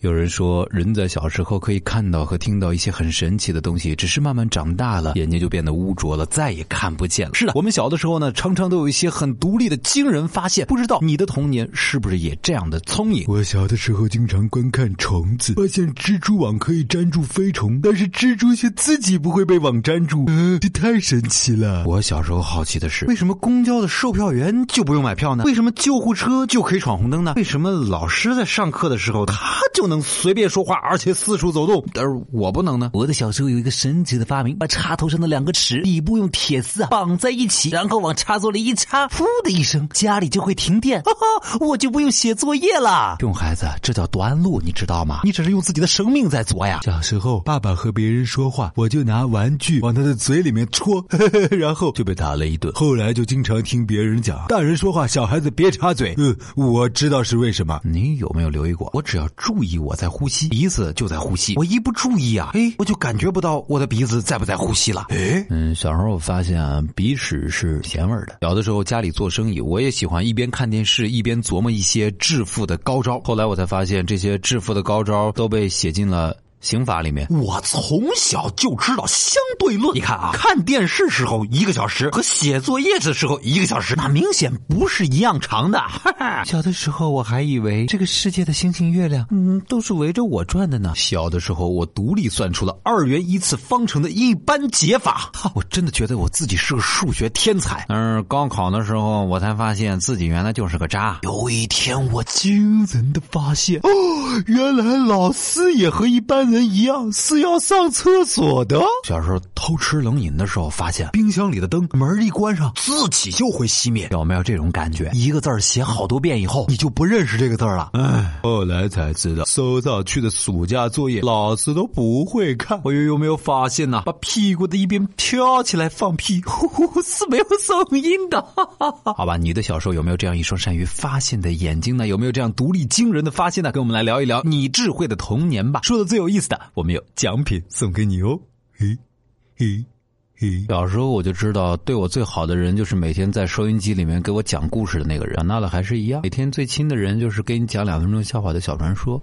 有人说，人在小时候可以看到和听到一些很神奇的东西，只是慢慢长大了，眼睛就变得污浊了，再也看不见了。是的，我们小的时候呢，常常都有一些很独立的惊人发现。不知道你的童年是不是也这样的聪颖？我小的时候经常观看虫子，发现蜘蛛网可以粘住飞虫，但是蜘蛛却自己不会被网粘住，呃，这太神奇了。我小时候好奇的是，为什么公交的售票员就不用买票呢？为什么救护车就可以闯红灯呢？为什么老师在上课的时候他就？能随便说话，而且四处走动，但是我不能呢。我的小时候有一个神奇的发明，把插头上的两个齿底部用铁丝啊绑在一起，然后往插座里一插，噗的一声，家里就会停电，哈哈，我就不用写作业了。熊孩子，这叫短路，你知道吗？你只是用自己的生命在作呀。小时候，爸爸和别人说话，我就拿玩具往他的嘴里面戳，然后就被打了一顿。后来就经常听别人讲，大人说话，小孩子别插嘴。嗯，我知道是为什么。你有没有留意过？我只要注意。我在呼吸，鼻子就在呼吸。我一不注意啊，哎，我就感觉不到我的鼻子在不在呼吸了。哎，嗯，小时候我发现啊，鼻屎是咸味的。小的时候家里做生意，我也喜欢一边看电视一边琢磨一些致富的高招。后来我才发现，这些致富的高招都被写进了。刑法里面，我从小就知道相对论。你看啊，看电视时候一个小时和写作业的时候一个小时，那明显不是一样长的。哈哈小的时候我还以为这个世界的星星月亮，嗯，都是围着我转的呢。小的时候我独立算出了二元一次方程的一般解法，哈，我真的觉得我自己是个数学天才。而高考的时候，我才发现自己原来就是个渣。有一天，我惊人的发现，哦，原来老师也和一般。人一样是要上厕所的。小时候偷吃冷饮的时候，发现冰箱里的灯门一关上，自己就会熄灭。有没有这种感觉？一个字儿写好多遍以后，你就不认识这个字了。哎，后来才知道，收上去的暑假作业，老师都不会看。我又有没有发现呢？把屁股的一边飘起来放屁，呼呼是没有声音的。好吧，你的小时候有没有这样一双善于发现的眼睛呢？有没有这样独立惊人的发现呢？跟我们来聊一聊你智慧的童年吧。说的最有意思。我们有奖品送给你哦。嘿，嘿，嘿。小时候我就知道，对我最好的人就是每天在收音机里面给我讲故事的那个人。长大了还是一样，每天最亲的人就是给你讲两分钟笑话的小传说。